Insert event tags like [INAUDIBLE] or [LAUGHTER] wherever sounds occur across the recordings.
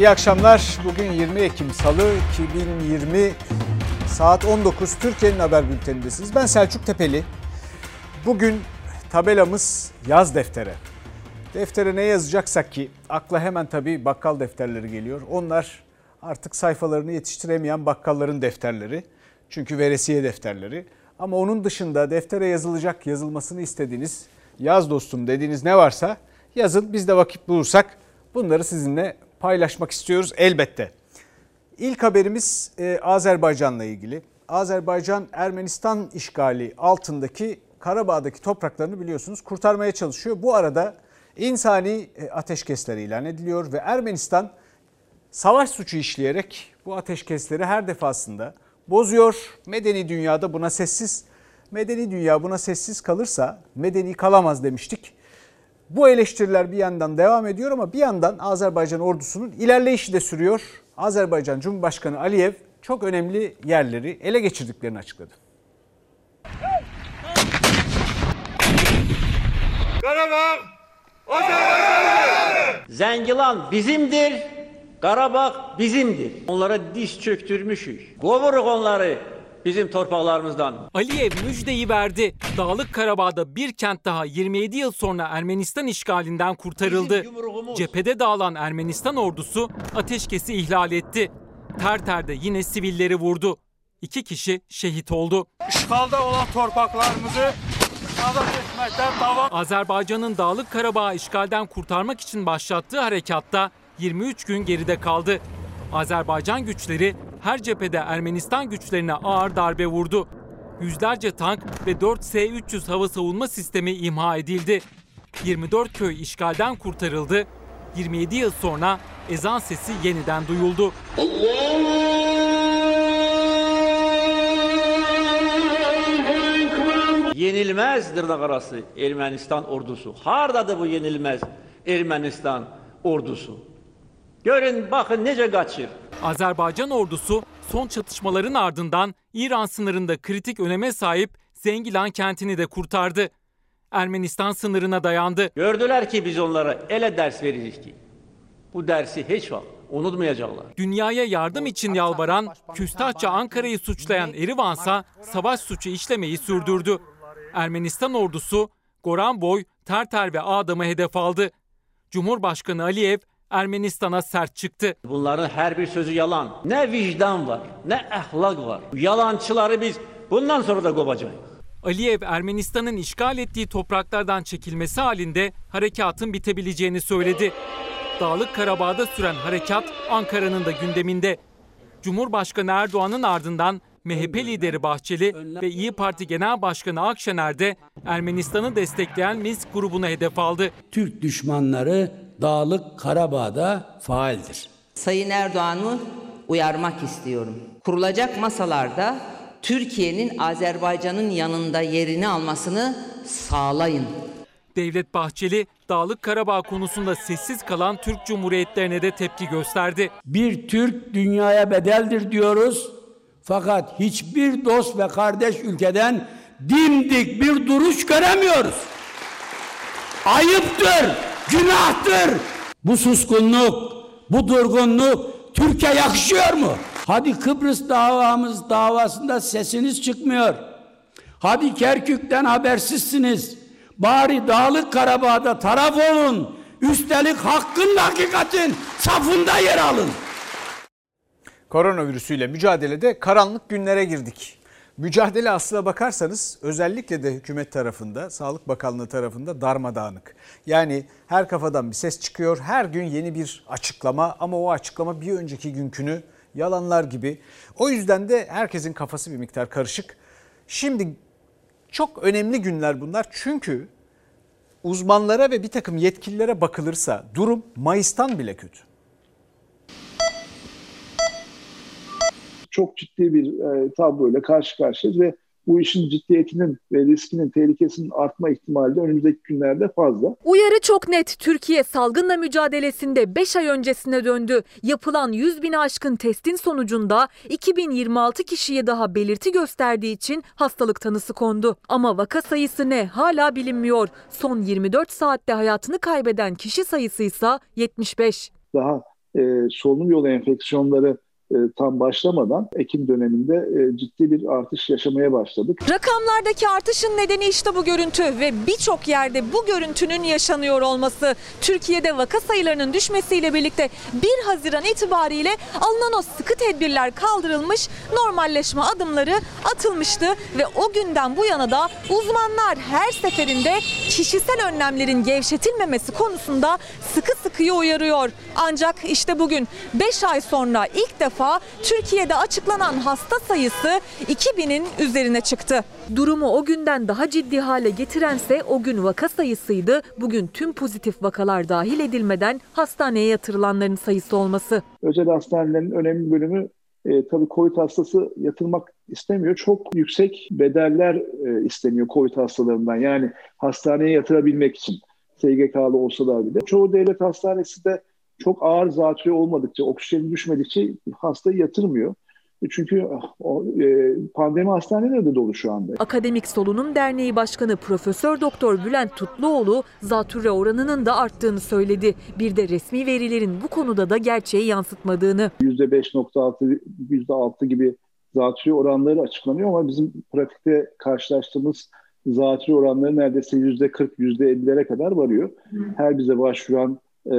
İyi akşamlar. Bugün 20 Ekim Salı 2020 saat 19 Türkiye'nin haber bültenindesiniz. Ben Selçuk Tepeli. Bugün tabelamız yaz deftere. Deftere ne yazacaksak ki akla hemen tabii bakkal defterleri geliyor. Onlar artık sayfalarını yetiştiremeyen bakkalların defterleri. Çünkü veresiye defterleri. Ama onun dışında deftere yazılacak, yazılmasını istediğiniz, yaz dostum dediğiniz ne varsa yazın. Biz de vakit bulursak bunları sizinle paylaşmak istiyoruz elbette. İlk haberimiz e, Azerbaycan'la ilgili. Azerbaycan Ermenistan işgali altındaki Karabağ'daki topraklarını biliyorsunuz kurtarmaya çalışıyor. Bu arada insani e, ateşkesler ilan ediliyor ve Ermenistan savaş suçu işleyerek bu ateşkesleri her defasında bozuyor. Medeni dünyada buna sessiz. Medeni dünya buna sessiz kalırsa medeni kalamaz demiştik. Bu eleştiriler bir yandan devam ediyor ama bir yandan Azerbaycan ordusunun ilerleyişi de sürüyor. Azerbaycan Cumhurbaşkanı Aliyev çok önemli yerleri ele geçirdiklerini açıkladı. Karabağ Azerbaycan'dır. Zengilan bizimdir, Karabağ bizimdir. Onlara diş çöktürmüşük. Kovuruk onları bizim torpaklarımızdan. Aliyev müjdeyi verdi. Dağlık Karabağ'da bir kent daha 27 yıl sonra Ermenistan işgalinden kurtarıldı. Cephede dağılan Ermenistan ordusu ateşkesi ihlal etti. Terter'de yine sivilleri vurdu. İki kişi şehit oldu. İşgalda olan torpaklarımızı azat etmekten devam. Azerbaycan'ın Dağlık Karabağ'ı işgalden kurtarmak için başlattığı harekatta 23 gün geride kaldı. Azerbaycan güçleri her cephede Ermenistan güçlerine ağır darbe vurdu. Yüzlerce tank ve 4 S-300 hava savunma sistemi imha edildi. 24 köy işgalden kurtarıldı. 27 yıl sonra ezan sesi yeniden duyuldu. Yenilmez dırnak arası Ermenistan ordusu. Hardadır bu yenilmez Ermenistan ordusu. Görün bakın nece kaçır. Azerbaycan ordusu son çatışmaların ardından İran sınırında kritik öneme sahip Zengilan kentini de kurtardı. Ermenistan sınırına dayandı. Gördüler ki biz onlara ele ders veririz ki. Bu dersi hiç vakit unutmayacaklar. Dünyaya yardım için yalvaran, küstahça Ankara'yı suçlayan Erivansa savaş suçu işlemeyi sürdürdü. Ermenistan ordusu Goranboy, Terter ve Adam'ı hedef aldı. Cumhurbaşkanı Aliyev Ermenistan'a sert çıktı. Bunların her bir sözü yalan. Ne vicdan var, ne ahlak var. Yalancıları biz bundan sonra da kovacağız. Aliyev Ermenistan'ın işgal ettiği topraklardan çekilmesi halinde harekatın bitebileceğini söyledi. Dağlık Karabağ'da süren harekat Ankara'nın da gündeminde. Cumhurbaşkanı Erdoğan'ın ardından MHP lideri Bahçeli ve İyi Parti Genel Başkanı Akşener de Ermenistan'ı destekleyen Minsk grubuna hedef aldı. Türk düşmanları Dağlık Karabağ'da faaldir. Sayın Erdoğan'ı uyarmak istiyorum. Kurulacak masalarda Türkiye'nin Azerbaycan'ın yanında yerini almasını sağlayın. Devlet Bahçeli, Dağlık Karabağ konusunda sessiz kalan Türk Cumhuriyetlerine de tepki gösterdi. Bir Türk dünyaya bedeldir diyoruz. Fakat hiçbir dost ve kardeş ülkeden dimdik bir duruş göremiyoruz. Ayıptır, günahtır. Bu suskunluk, bu durgunluk Türkiye yakışıyor mu? Hadi Kıbrıs davamız davasında sesiniz çıkmıyor. Hadi Kerkük'ten habersizsiniz. Bari Dağlık Karabağ'da taraf olun. Üstelik hakkın hakikatin safında yer alın. Koronavirüsüyle mücadelede karanlık günlere girdik. Mücadele aslına bakarsanız özellikle de hükümet tarafında, Sağlık Bakanlığı tarafında darmadağınık. Yani her kafadan bir ses çıkıyor, her gün yeni bir açıklama ama o açıklama bir önceki günkünü yalanlar gibi. O yüzden de herkesin kafası bir miktar karışık. Şimdi çok önemli günler bunlar çünkü uzmanlara ve bir takım yetkililere bakılırsa durum Mayıs'tan bile kötü. Çok ciddi bir e, tabloyla karşı karşıyayız ve bu işin ciddiyetinin ve riskinin, tehlikesinin artma ihtimali de önümüzdeki günlerde fazla. Uyarı çok net. Türkiye salgınla mücadelesinde 5 ay öncesine döndü. Yapılan 100 bin aşkın testin sonucunda 2026 kişiye daha belirti gösterdiği için hastalık tanısı kondu. Ama vaka sayısı ne hala bilinmiyor. Son 24 saatte hayatını kaybeden kişi sayısı ise 75. Daha e, solunum yolu enfeksiyonları e, tam başlamadan Ekim döneminde e, ciddi bir artış yaşamaya başladık. Rakamlardaki artışın nedeni işte bu görüntü ve birçok yerde bu görüntünün yaşanıyor olması. Türkiye'de vaka sayılarının düşmesiyle birlikte 1 Haziran itibariyle alınan o sıkı tedbirler kaldırılmış, normalleşme adımları atılmıştı ve o günden bu yana da uzmanlar her seferinde kişisel önlemlerin gevşetilmemesi konusunda sıkı sıkıya uyarıyor. Ancak işte bugün 5 ay sonra ilk defa Türkiye'de açıklanan hasta sayısı 2000'in üzerine çıktı. Durumu o günden daha ciddi hale getirense o gün vaka sayısıydı. Bugün tüm pozitif vakalar dahil edilmeden hastaneye yatırılanların sayısı olması. Özel hastanelerin önemli bölümü e, tabii COVID hastası yatırmak istemiyor. Çok yüksek bedeller e, isteniyor COVID hastalarından. Yani hastaneye yatırabilmek için SGK'lı olsalar bile. Çoğu devlet hastanesi de çok ağır zatürre olmadıkça, oksijenin düşmedikçe hastayı yatırmıyor. Çünkü o, e, pandemi hastaneleri de dolu şu anda. Akademik Solunum Derneği Başkanı Profesör Doktor Bülent Tutluoğlu zatürre oranının da arttığını söyledi. Bir de resmi verilerin bu konuda da gerçeği yansıtmadığını. %5.6, %6 gibi zatürre oranları açıklanıyor ama bizim pratikte karşılaştığımız zatürre oranları neredeyse %40, %50'lere kadar varıyor. Her bize başvuran e,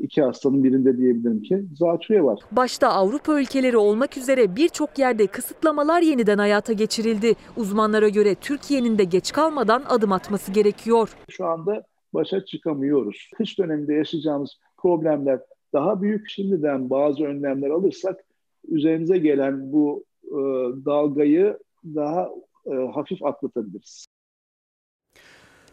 iki hastanın birinde diyebilirim ki zatürre var. Başta Avrupa ülkeleri olmak üzere birçok yerde kısıtlamalar yeniden hayata geçirildi. Uzmanlara göre Türkiye'nin de geç kalmadan adım atması gerekiyor. Şu anda başa çıkamıyoruz. Kış döneminde yaşayacağımız problemler daha büyük. Şimdiden bazı önlemler alırsak üzerimize gelen bu e, dalgayı daha e, hafif atlatabiliriz.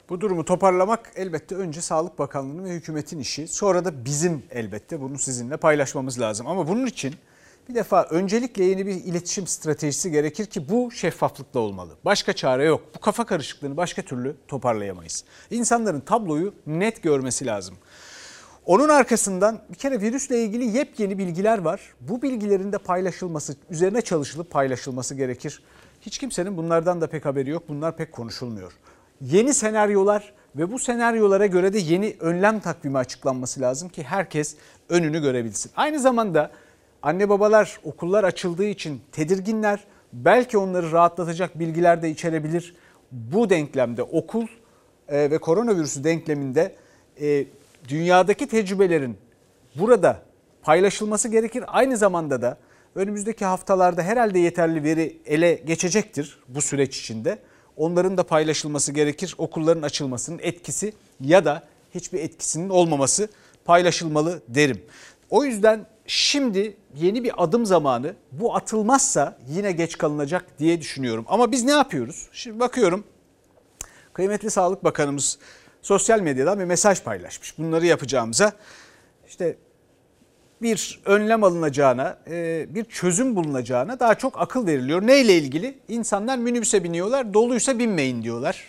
Bu durumu toparlamak elbette önce Sağlık Bakanlığı'nın ve hükümetin işi. Sonra da bizim elbette bunu sizinle paylaşmamız lazım. Ama bunun için bir defa öncelikle yeni bir iletişim stratejisi gerekir ki bu şeffaflıkla olmalı. Başka çare yok. Bu kafa karışıklığını başka türlü toparlayamayız. İnsanların tabloyu net görmesi lazım. Onun arkasından bir kere virüsle ilgili yepyeni bilgiler var. Bu bilgilerin de paylaşılması, üzerine çalışılıp paylaşılması gerekir. Hiç kimsenin bunlardan da pek haberi yok. Bunlar pek konuşulmuyor yeni senaryolar ve bu senaryolara göre de yeni önlem takvimi açıklanması lazım ki herkes önünü görebilsin. Aynı zamanda anne babalar okullar açıldığı için tedirginler. Belki onları rahatlatacak bilgiler de içerebilir. Bu denklemde okul e, ve koronavirüsü denkleminde e, dünyadaki tecrübelerin burada paylaşılması gerekir. Aynı zamanda da önümüzdeki haftalarda herhalde yeterli veri ele geçecektir bu süreç içinde onların da paylaşılması gerekir. Okulların açılmasının etkisi ya da hiçbir etkisinin olmaması paylaşılmalı derim. O yüzden şimdi yeni bir adım zamanı. Bu atılmazsa yine geç kalınacak diye düşünüyorum. Ama biz ne yapıyoruz? Şimdi bakıyorum. Kıymetli Sağlık Bakanımız sosyal medyadan bir mesaj paylaşmış. Bunları yapacağımıza işte bir önlem alınacağına, e, bir çözüm bulunacağına daha çok akıl veriliyor. Neyle ilgili? İnsanlar minibüse biniyorlar, doluysa binmeyin diyorlar.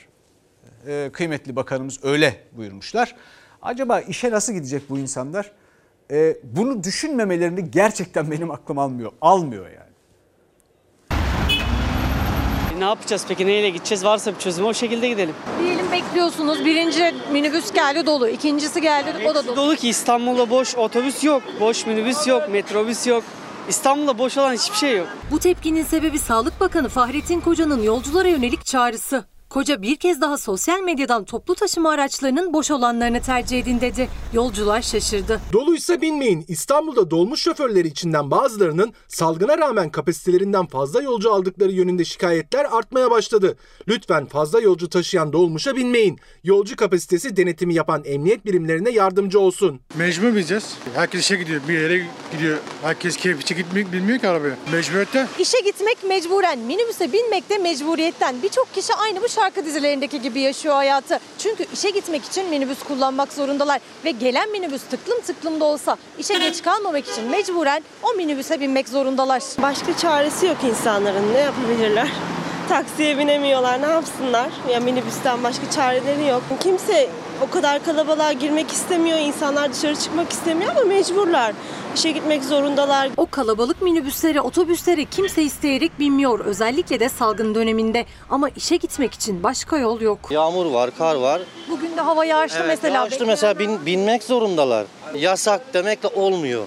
E, kıymetli bakanımız öyle buyurmuşlar. Acaba işe nasıl gidecek bu insanlar? E, bunu düşünmemelerini gerçekten benim aklım almıyor. Almıyor yani. Ne yapacağız peki neyle gideceğiz? Varsa bir çözümü o şekilde gidelim. Diyelim bekliyorsunuz. Birinci minibüs geldi dolu. ikincisi geldi o da dolu. dolu ki İstanbul'da boş otobüs yok, boş minibüs yok, metrobüs yok. İstanbul'da boş olan hiçbir şey yok. Bu tepkinin sebebi Sağlık Bakanı Fahrettin Koca'nın yolculara yönelik çağrısı. Koca bir kez daha sosyal medyadan toplu taşıma araçlarının boş olanlarını tercih edin dedi. Yolcular şaşırdı. Doluysa binmeyin. İstanbul'da dolmuş şoförleri içinden bazılarının salgına rağmen kapasitelerinden fazla yolcu aldıkları yönünde şikayetler artmaya başladı. Lütfen fazla yolcu taşıyan dolmuşa binmeyin. Yolcu kapasitesi denetimi yapan emniyet birimlerine yardımcı olsun. Mecbur bineceğiz. Herkes işe gidiyor, bir yere gidiyor. Herkes keyifçi gitmek bilmiyor ki arabaya. Mecburiyetten. İşe gitmek mecburen, minibüse binmek de mecburiyetten. Birçok kişi aynı bu şarkı dizilerindeki gibi yaşıyor hayatı. Çünkü işe gitmek için minibüs kullanmak zorundalar. Ve gelen minibüs tıklım tıklım da olsa işe geç kalmamak için mecburen o minibüse binmek zorundalar. Başka çaresi yok insanların. Ne yapabilirler? Taksiye binemiyorlar. Ne yapsınlar? Ya minibüsten başka çareleri yok. Kimse o kadar kalabalığa girmek istemiyor. İnsanlar dışarı çıkmak istemiyor ama mecburlar. İşe gitmek zorundalar. O kalabalık minibüslere, otobüslere kimse isteyerek binmiyor. Özellikle de salgın döneminde. Ama işe gitmek için başka yol yok. Yağmur var, kar var. Bugün de hava yağışlı Evet, mesela. yağışlı mesela bin- binmek zorundalar. Yasak demekle olmuyor.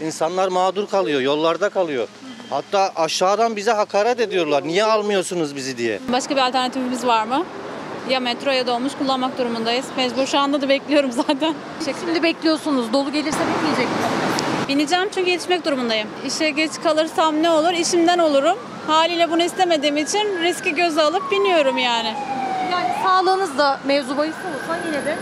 İnsanlar mağdur kalıyor, yollarda kalıyor. Hatta aşağıdan bize hakaret ediyorlar. Niye almıyorsunuz bizi diye. Başka bir alternatifimiz var mı? Ya metro ya dolmuş kullanmak durumundayız. Mecbur şu anda da bekliyorum [LAUGHS] zaten. Şimdi bekliyorsunuz. Dolu gelirse bitmeyecek mi? Bineceğim çünkü yetişmek durumundayım. İşe geç kalırsam ne olur? İşimden olurum. Haliyle bunu istemediğim için riski göze alıp biniyorum yani. Yani sağlığınız da mevzu bahis olsa yine de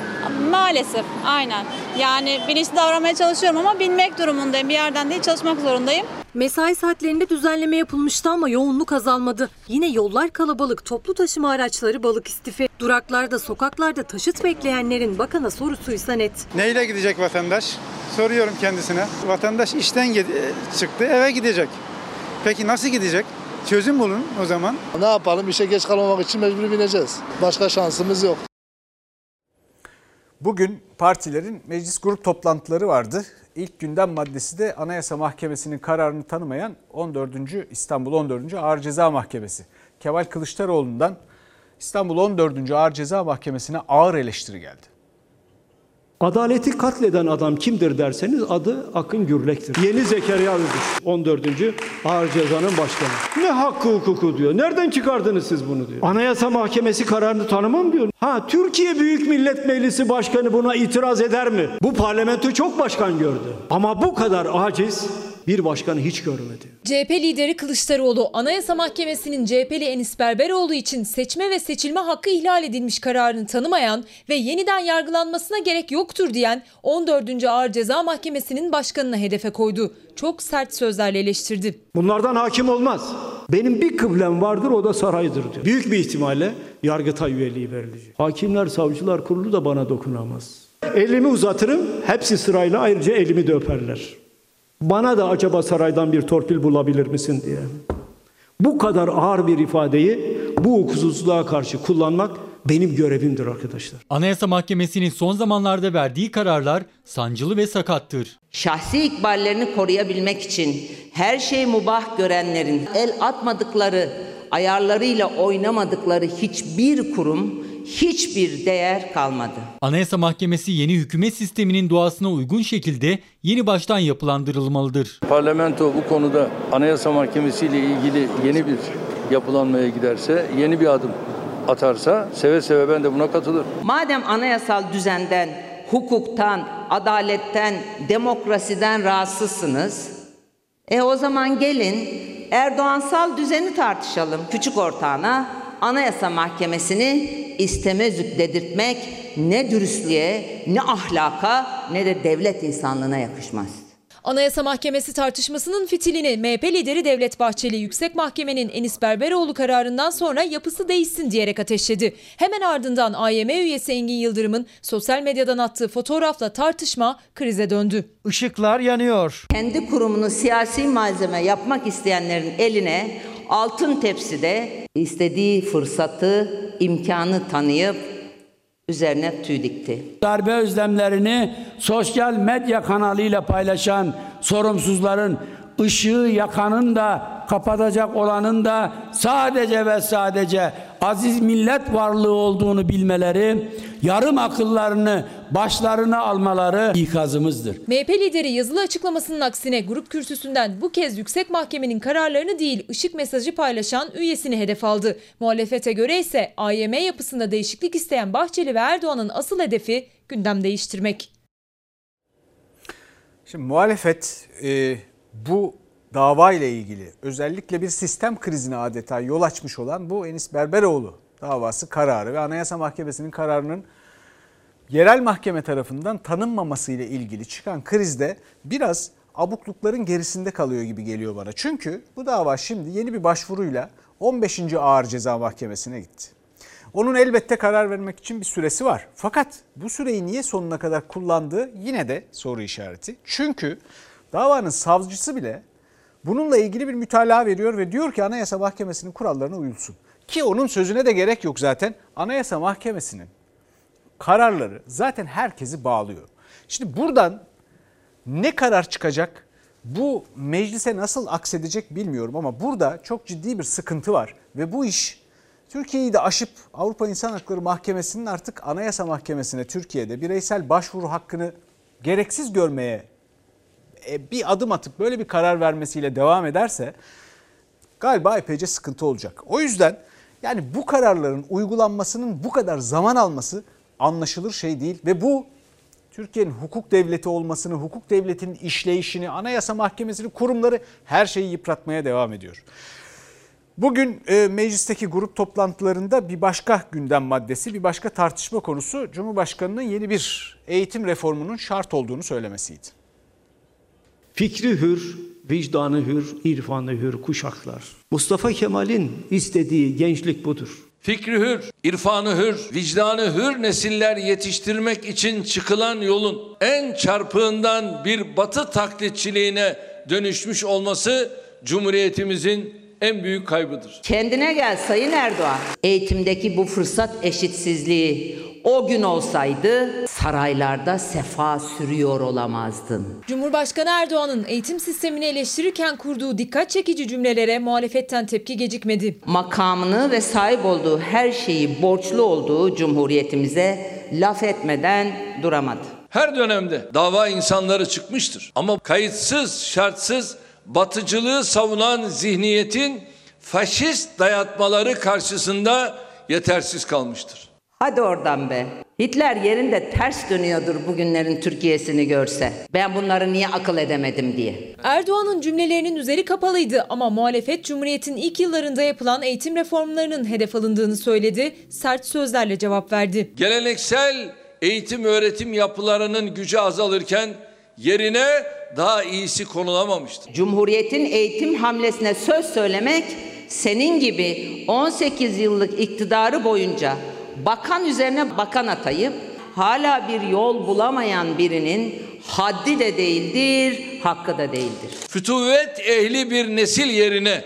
Maalesef aynen. Yani bilinçli davranmaya çalışıyorum ama binmek durumundayım. Bir yerden değil çalışmak zorundayım. Mesai saatlerinde düzenleme yapılmıştı ama yoğunluk azalmadı. Yine yollar kalabalık, toplu taşıma araçları balık istifi. Duraklarda, sokaklarda taşıt bekleyenlerin bakana sorusuysa net. Neyle gidecek vatandaş? Soruyorum kendisine. Vatandaş işten gid- çıktı eve gidecek. Peki nasıl gidecek? Çözüm bulun o zaman. Ne yapalım? İşe geç kalmamak için mecbur bineceğiz. Başka şansımız yok. Bugün partilerin meclis grup toplantıları vardı. İlk gündem maddesi de Anayasa Mahkemesi'nin kararını tanımayan 14. İstanbul 14. Ağır Ceza Mahkemesi. Kemal Kılıçdaroğlu'ndan İstanbul 14. Ağır Ceza Mahkemesi'ne ağır eleştiri geldi. Adaleti katleden adam kimdir derseniz adı Akın Gürlek'tir. Yeni Zekeriya Özüş 14. Ağır Ceza'nın başkanı. Ne hakkı hukuku diyor. Nereden çıkardınız siz bunu diyor. Anayasa Mahkemesi kararını tanımam diyor. Ha Türkiye Büyük Millet Meclisi Başkanı buna itiraz eder mi? Bu parlamento çok başkan gördü. Ama bu kadar aciz bir başkanı hiç görmedi. CHP lideri Kılıçdaroğlu, Anayasa Mahkemesi'nin CHP'li Enis Berberoğlu için seçme ve seçilme hakkı ihlal edilmiş kararını tanımayan ve yeniden yargılanmasına gerek yoktur diyen 14. Ağır Ceza Mahkemesi'nin başkanına hedefe koydu. Çok sert sözlerle eleştirdi. Bunlardan hakim olmaz. Benim bir kıblem vardır o da saraydır diyor. Büyük bir ihtimalle Yargıtay üyeliği verilecek. Hakimler, savcılar kurulu da bana dokunamaz. Elimi uzatırım, hepsi sırayla ayrıca elimi de öperler. Bana da acaba saraydan bir torpil bulabilir misin diye. Bu kadar ağır bir ifadeyi bu hukuksuzluğa karşı kullanmak benim görevimdir arkadaşlar. Anayasa Mahkemesi'nin son zamanlarda verdiği kararlar sancılı ve sakattır. Şahsi ikballerini koruyabilmek için her şeyi mubah görenlerin el atmadıkları, ayarlarıyla oynamadıkları hiçbir kurum, hiçbir değer kalmadı. Anayasa Mahkemesi yeni hükümet sisteminin doğasına uygun şekilde yeni baştan yapılandırılmalıdır. Parlamento bu konuda Anayasa Mahkemesi ile ilgili yeni bir yapılanmaya giderse, yeni bir adım atarsa seve seve ben de buna katılırım. Madem anayasal düzenden, hukuktan, adaletten, demokrasiden rahatsızsınız, e o zaman gelin Erdoğansal düzeni tartışalım. Küçük ortağına Anayasa Mahkemesi'ni istemezlik dedirtmek ne dürüstlüğe, ne ahlaka, ne de devlet insanlığına yakışmaz. Anayasa Mahkemesi tartışmasının fitilini MHP lideri Devlet Bahçeli Yüksek Mahkemenin Enis Berberoğlu kararından sonra yapısı değişsin diyerek ateşledi. Hemen ardından AYM üyesi Engin Yıldırım'ın sosyal medyadan attığı fotoğrafla tartışma krize döndü. Işıklar yanıyor. Kendi kurumunu siyasi malzeme yapmak isteyenlerin eline altın tepside istediği fırsatı, imkanı tanıyıp üzerine tüy dikti. Darbe özlemlerini sosyal medya kanalıyla paylaşan sorumsuzların ışığı yakanın da kapatacak olanın da sadece ve sadece aziz millet varlığı olduğunu bilmeleri, yarım akıllarını başlarına almaları ikazımızdır. MHP lideri yazılı açıklamasının aksine grup kürsüsünden bu kez yüksek mahkemenin kararlarını değil ışık mesajı paylaşan üyesini hedef aldı. Muhalefete göre ise AYM yapısında değişiklik isteyen Bahçeli ve Erdoğan'ın asıl hedefi gündem değiştirmek. Şimdi muhalefet e, bu dava ile ilgili özellikle bir sistem krizine adeta yol açmış olan bu Enis Berberoğlu davası kararı ve Anayasa Mahkemesi'nin kararının yerel mahkeme tarafından tanınmaması ile ilgili çıkan krizde biraz abuklukların gerisinde kalıyor gibi geliyor bana. Çünkü bu dava şimdi yeni bir başvuruyla 15. Ağır Ceza Mahkemesi'ne gitti. Onun elbette karar vermek için bir süresi var. Fakat bu süreyi niye sonuna kadar kullandığı yine de soru işareti. Çünkü davanın savcısı bile bununla ilgili bir mütalaa veriyor ve diyor ki Anayasa Mahkemesi'nin kurallarına uyulsun. Ki onun sözüne de gerek yok zaten. Anayasa Mahkemesi'nin kararları zaten herkesi bağlıyor. Şimdi buradan ne karar çıkacak? Bu meclise nasıl aksedecek bilmiyorum ama burada çok ciddi bir sıkıntı var ve bu iş Türkiye'yi de aşıp Avrupa İnsan Hakları Mahkemesi'nin artık Anayasa Mahkemesi'ne Türkiye'de bireysel başvuru hakkını gereksiz görmeye bir adım atıp böyle bir karar vermesiyle devam ederse galiba epeyce sıkıntı olacak. O yüzden yani bu kararların uygulanmasının bu kadar zaman alması anlaşılır şey değil ve bu Türkiye'nin hukuk devleti olmasını, hukuk devletinin işleyişini, anayasa mahkemesini, kurumları her şeyi yıpratmaya devam ediyor. Bugün e, meclisteki grup toplantılarında bir başka gündem maddesi, bir başka tartışma konusu Cumhurbaşkanı'nın yeni bir eğitim reformunun şart olduğunu söylemesiydi. Fikri hür, vicdanı hür, irfanı hür kuşaklar. Mustafa Kemal'in istediği gençlik budur. Fikri hür, irfanı hür, vicdanı hür nesiller yetiştirmek için çıkılan yolun en çarpığından bir batı taklitçiliğine dönüşmüş olması Cumhuriyetimizin en büyük kaybıdır. Kendine gel Sayın Erdoğan. Eğitimdeki bu fırsat eşitsizliği o gün olsaydı saraylarda sefa sürüyor olamazdın. Cumhurbaşkanı Erdoğan'ın eğitim sistemini eleştirirken kurduğu dikkat çekici cümlelere muhalefetten tepki gecikmedi. Makamını ve sahip olduğu her şeyi borçlu olduğu cumhuriyetimize laf etmeden duramadı. Her dönemde dava insanları çıkmıştır. Ama kayıtsız, şartsız batıcılığı savunan zihniyetin faşist dayatmaları karşısında yetersiz kalmıştır. Hadi oradan be. Hitler yerinde ters dönüyordur bugünlerin Türkiye'sini görse. Ben bunları niye akıl edemedim diye. Erdoğan'ın cümlelerinin üzeri kapalıydı ama muhalefet Cumhuriyet'in ilk yıllarında yapılan eğitim reformlarının hedef alındığını söyledi. Sert sözlerle cevap verdi. Geleneksel eğitim öğretim yapılarının gücü azalırken yerine daha iyisi konulamamıştır. Cumhuriyetin eğitim hamlesine söz söylemek senin gibi 18 yıllık iktidarı boyunca bakan üzerine bakan atayıp hala bir yol bulamayan birinin haddi de değildir, hakkı da değildir. Fütuvet ehli bir nesil yerine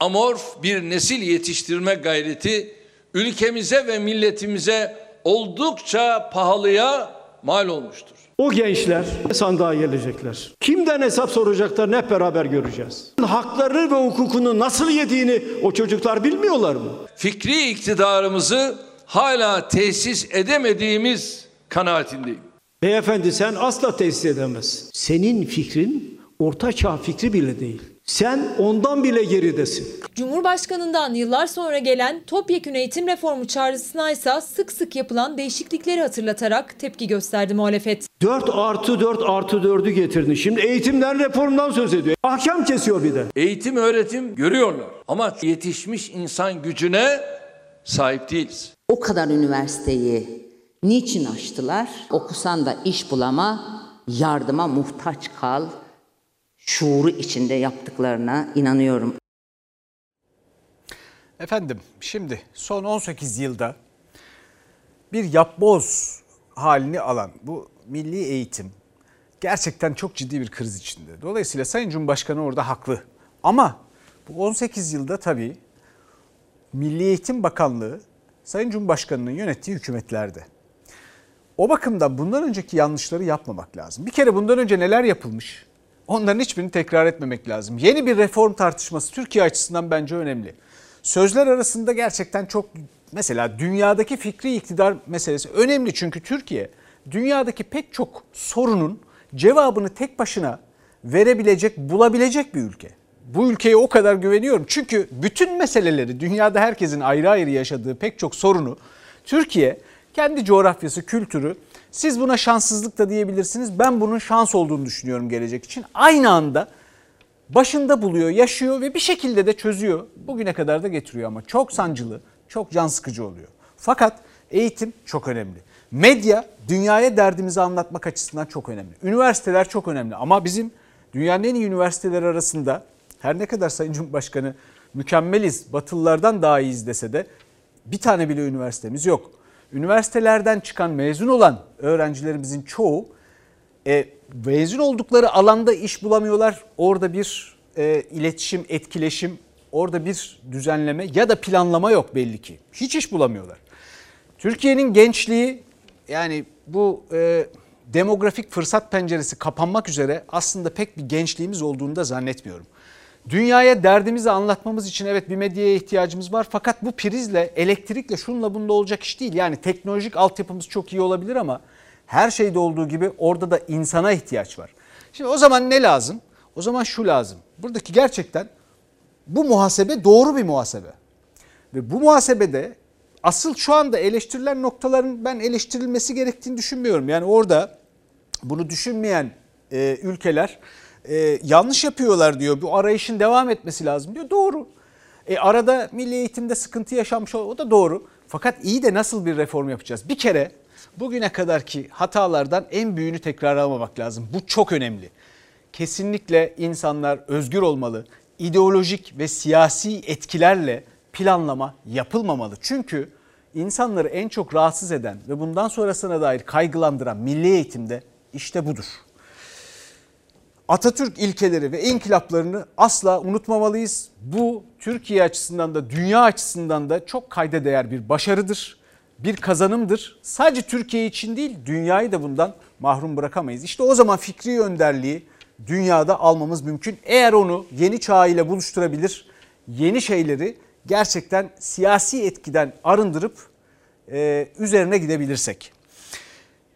amorf bir nesil yetiştirme gayreti ülkemize ve milletimize oldukça pahalıya mal olmuştur. O gençler sandığa gelecekler. Kimden hesap soracaklar hep beraber göreceğiz. Hakları ve hukukunu nasıl yediğini o çocuklar bilmiyorlar mı? Fikri iktidarımızı hala tesis edemediğimiz kanaatindeyim. Beyefendi sen asla tesis edemezsin. Senin fikrin orta çağ fikri bile değil. Sen ondan bile geridesin. Cumhurbaşkanından yıllar sonra gelen topyekün eğitim reformu çağrısına ise sık sık yapılan değişiklikleri hatırlatarak tepki gösterdi muhalefet. 4 artı 4 artı 4'ü getirdin. Şimdi eğitimden reformdan söz ediyor. Ahkam kesiyor bir de. Eğitim öğretim görüyorlar ama yetişmiş insan gücüne sahip değiliz. O kadar üniversiteyi niçin açtılar? Okusan da iş bulama, yardıma muhtaç kal şuuru içinde yaptıklarına inanıyorum. Efendim şimdi son 18 yılda bir yapboz halini alan bu milli eğitim gerçekten çok ciddi bir kriz içinde. Dolayısıyla Sayın Cumhurbaşkanı orada haklı. Ama bu 18 yılda tabii Milli Eğitim Bakanlığı Sayın Cumhurbaşkanı'nın yönettiği hükümetlerde. O bakımdan bundan önceki yanlışları yapmamak lazım. Bir kere bundan önce neler yapılmış? Onların hiçbirini tekrar etmemek lazım. Yeni bir reform tartışması Türkiye açısından bence önemli. Sözler arasında gerçekten çok mesela dünyadaki fikri iktidar meselesi önemli çünkü Türkiye dünyadaki pek çok sorunun cevabını tek başına verebilecek, bulabilecek bir ülke. Bu ülkeye o kadar güveniyorum. Çünkü bütün meseleleri dünyada herkesin ayrı ayrı yaşadığı pek çok sorunu Türkiye kendi coğrafyası, kültürü siz buna şanssızlık da diyebilirsiniz. Ben bunun şans olduğunu düşünüyorum gelecek için. Aynı anda başında buluyor, yaşıyor ve bir şekilde de çözüyor. Bugüne kadar da getiriyor ama çok sancılı, çok can sıkıcı oluyor. Fakat eğitim çok önemli. Medya dünyaya derdimizi anlatmak açısından çok önemli. Üniversiteler çok önemli ama bizim dünyanın en iyi üniversiteleri arasında her ne kadar Sayın Cumhurbaşkanı mükemmeliz, Batılılardan daha iyiyiz dese de bir tane bile üniversitemiz yok. Üniversitelerden çıkan mezun olan öğrencilerimizin çoğu e, mezun oldukları alanda iş bulamıyorlar. Orada bir e, iletişim, etkileşim, orada bir düzenleme ya da planlama yok belli ki. Hiç iş bulamıyorlar. Türkiye'nin gençliği yani bu e, demografik fırsat penceresi kapanmak üzere aslında pek bir gençliğimiz olduğunu da zannetmiyorum. Dünyaya derdimizi anlatmamız için evet bir medyaya ihtiyacımız var fakat bu prizle, elektrikle, şunla bunda olacak iş değil. Yani teknolojik altyapımız çok iyi olabilir ama her şeyde olduğu gibi orada da insana ihtiyaç var. Şimdi o zaman ne lazım? O zaman şu lazım. Buradaki gerçekten bu muhasebe doğru bir muhasebe. Ve bu muhasebede asıl şu anda eleştirilen noktaların ben eleştirilmesi gerektiğini düşünmüyorum. Yani orada bunu düşünmeyen e, ülkeler e, yanlış yapıyorlar diyor. Bu arayışın devam etmesi lazım diyor. Doğru. E, arada milli eğitimde sıkıntı yaşanmış o da doğru. Fakat iyi de nasıl bir reform yapacağız? Bir kere bugüne kadarki hatalardan en büyüğünü tekrarlamamak lazım. Bu çok önemli. Kesinlikle insanlar özgür olmalı. İdeolojik ve siyasi etkilerle planlama yapılmamalı. Çünkü insanları en çok rahatsız eden ve bundan sonrasına dair kaygılandıran milli eğitimde işte budur. Atatürk ilkeleri ve inkılaplarını asla unutmamalıyız. Bu Türkiye açısından da dünya açısından da çok kayda değer bir başarıdır, bir kazanımdır. Sadece Türkiye için değil dünyayı da bundan mahrum bırakamayız. İşte o zaman fikri önderliği dünyada almamız mümkün. Eğer onu yeni çağ ile buluşturabilir, yeni şeyleri gerçekten siyasi etkiden arındırıp e, üzerine gidebilirsek.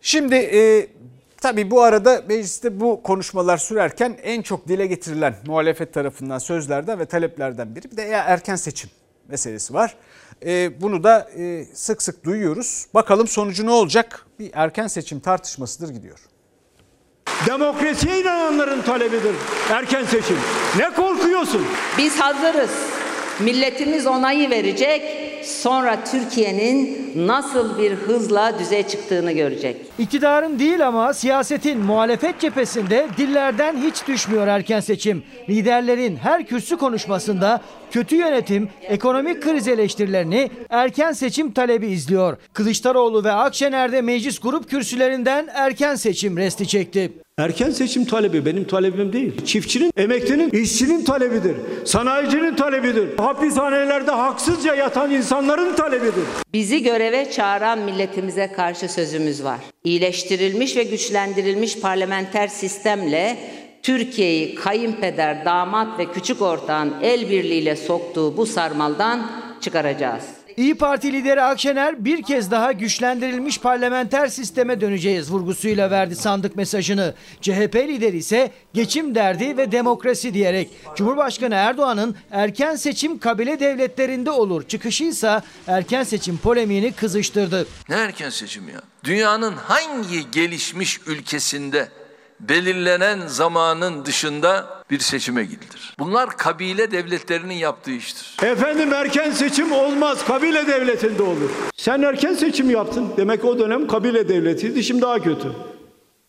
Şimdi e, tabii bu arada mecliste bu konuşmalar sürerken en çok dile getirilen muhalefet tarafından sözlerden ve taleplerden biri bir de erken seçim meselesi var. E, bunu da e, sık sık duyuyoruz. Bakalım sonucu ne olacak? Bir erken seçim tartışmasıdır gidiyor. Demokrasiye inananların talebidir erken seçim. Ne korkuyorsun? Biz hazırız. Milletimiz onayı verecek. Sonra Türkiye'nin nasıl bir hızla düze çıktığını görecek. İktidarın değil ama siyasetin muhalefet cephesinde dillerden hiç düşmüyor erken seçim. Liderlerin her kürsü konuşmasında kötü yönetim, ekonomik kriz eleştirilerini erken seçim talebi izliyor. Kılıçdaroğlu ve Akşener'de meclis grup kürsülerinden erken seçim resti çekti. Erken seçim talebi benim talebim değil. Çiftçinin, emeklinin, işçinin talebidir. Sanayicinin talebidir. Hapishanelerde haksızca yatan insanların talebidir. Bizi göreve çağıran milletimize karşı sözümüz var. İyileştirilmiş ve güçlendirilmiş parlamenter sistemle Türkiye'yi kayınpeder, damat ve küçük ortağın el birliğiyle soktuğu bu sarmaldan çıkaracağız. İyi Parti lideri Akşener bir kez daha güçlendirilmiş parlamenter sisteme döneceğiz vurgusuyla verdi sandık mesajını. CHP lideri ise geçim derdi ve demokrasi diyerek Cumhurbaşkanı Erdoğan'ın erken seçim kabile devletlerinde olur çıkışıysa erken seçim polemiğini kızıştırdı. Ne erken seçim ya? Dünyanın hangi gelişmiş ülkesinde belirlenen zamanın dışında bir seçime gidilir. Bunlar kabile devletlerinin yaptığı iştir. Efendim erken seçim olmaz. Kabile devletinde olur. Sen erken seçim yaptın. Demek o dönem kabile devletiydi. Şimdi daha kötü.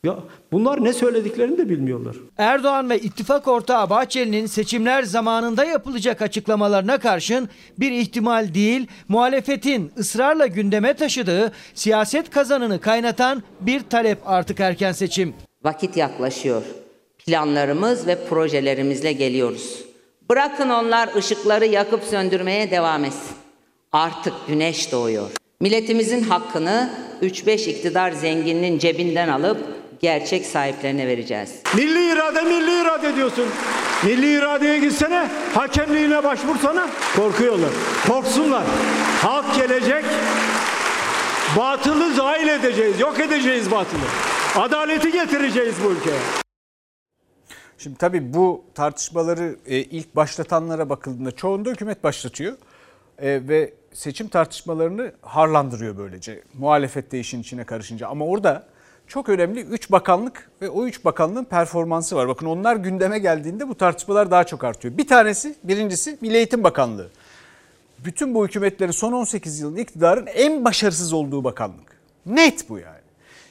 Ya bunlar ne söylediklerini de bilmiyorlar. Erdoğan ve ittifak ortağı Bahçeli'nin seçimler zamanında yapılacak açıklamalarına karşın bir ihtimal değil, muhalefetin ısrarla gündeme taşıdığı siyaset kazanını kaynatan bir talep artık erken seçim. Vakit yaklaşıyor. Planlarımız ve projelerimizle geliyoruz. Bırakın onlar ışıkları yakıp söndürmeye devam etsin. Artık güneş doğuyor. Milletimizin hakkını 3-5 iktidar zengininin cebinden alıp gerçek sahiplerine vereceğiz. Milli irade milli irade diyorsun. Milli iradeye gitsene, hakemliğine başvursana. Korkuyorlar. Korksunlar. Halk gelecek. Batılı zahil edeceğiz, yok edeceğiz batılı. Adaleti getireceğiz bu ülkeye. Şimdi tabii bu tartışmaları e, ilk başlatanlara bakıldığında çoğunda hükümet başlatıyor e, ve seçim tartışmalarını harlandırıyor böylece muhalefet de işin içine karışınca. Ama orada çok önemli 3 bakanlık ve o 3 bakanlığın performansı var. Bakın onlar gündeme geldiğinde bu tartışmalar daha çok artıyor. Bir tanesi birincisi Milli Eğitim Bakanlığı. Bütün bu hükümetlerin son 18 yılın iktidarın en başarısız olduğu bakanlık. Net bu yani.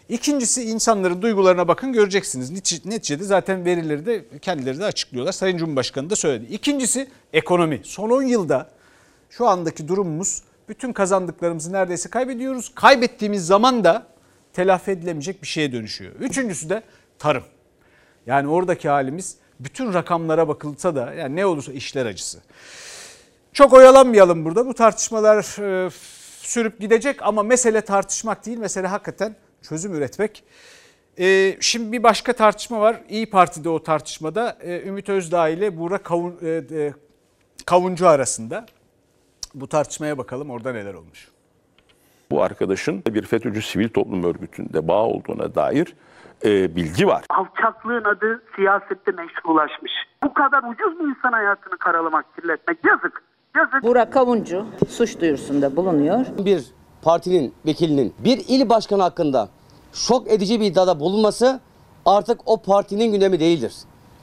İkincisi insanların duygularına bakın göreceksiniz. Neticede zaten verileri de kendileri de açıklıyorlar. Sayın Cumhurbaşkanı da söyledi. İkincisi ekonomi. Son 10 yılda şu andaki durumumuz bütün kazandıklarımızı neredeyse kaybediyoruz. Kaybettiğimiz zaman da telafi edilemeyecek bir şeye dönüşüyor. Üçüncüsü de tarım. Yani oradaki halimiz bütün rakamlara bakılsa da yani ne olursa işler acısı. Çok oyalanmayalım burada. Bu tartışmalar e, sürüp gidecek ama mesele tartışmak değil. Mesele hakikaten çözüm üretmek. Ee, şimdi bir başka tartışma var. İyi Parti'de o tartışmada e, Ümit Özdağ ile Buğra Kavun, e, e, Kavuncu arasında. Bu tartışmaya bakalım orada neler olmuş. Bu arkadaşın bir FETÖ'cü sivil toplum örgütünde bağ olduğuna dair e, bilgi var. Alçaklığın adı siyasette meşrulaşmış. Bu kadar ucuz mu insan hayatını karalamak, kirletmek? Yazık. Yazık. Burak Kavuncu suç duyurusunda bulunuyor. Bir partinin vekilinin bir il başkanı hakkında şok edici bir iddiada bulunması artık o partinin gündemi değildir.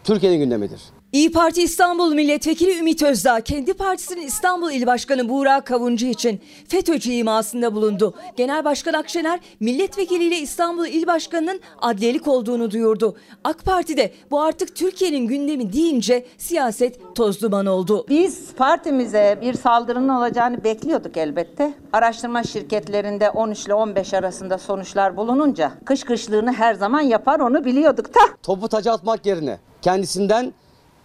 Türkiye'nin gündemidir. İyi Parti İstanbul Milletvekili Ümit Özdağ kendi partisinin İstanbul İl Başkanı Buğra Kavuncu için FETÖ'cü imasında bulundu. Genel Başkan Akşener milletvekiliyle İstanbul İl Başkanı'nın adliyelik olduğunu duyurdu. AK Parti'de bu artık Türkiye'nin gündemi deyince siyaset toz duman oldu. Biz partimize bir saldırının olacağını bekliyorduk elbette. Araştırma şirketlerinde 13 ile 15 arasında sonuçlar bulununca kış kışlığını her zaman yapar onu biliyorduk da. Topu taca atmak yerine kendisinden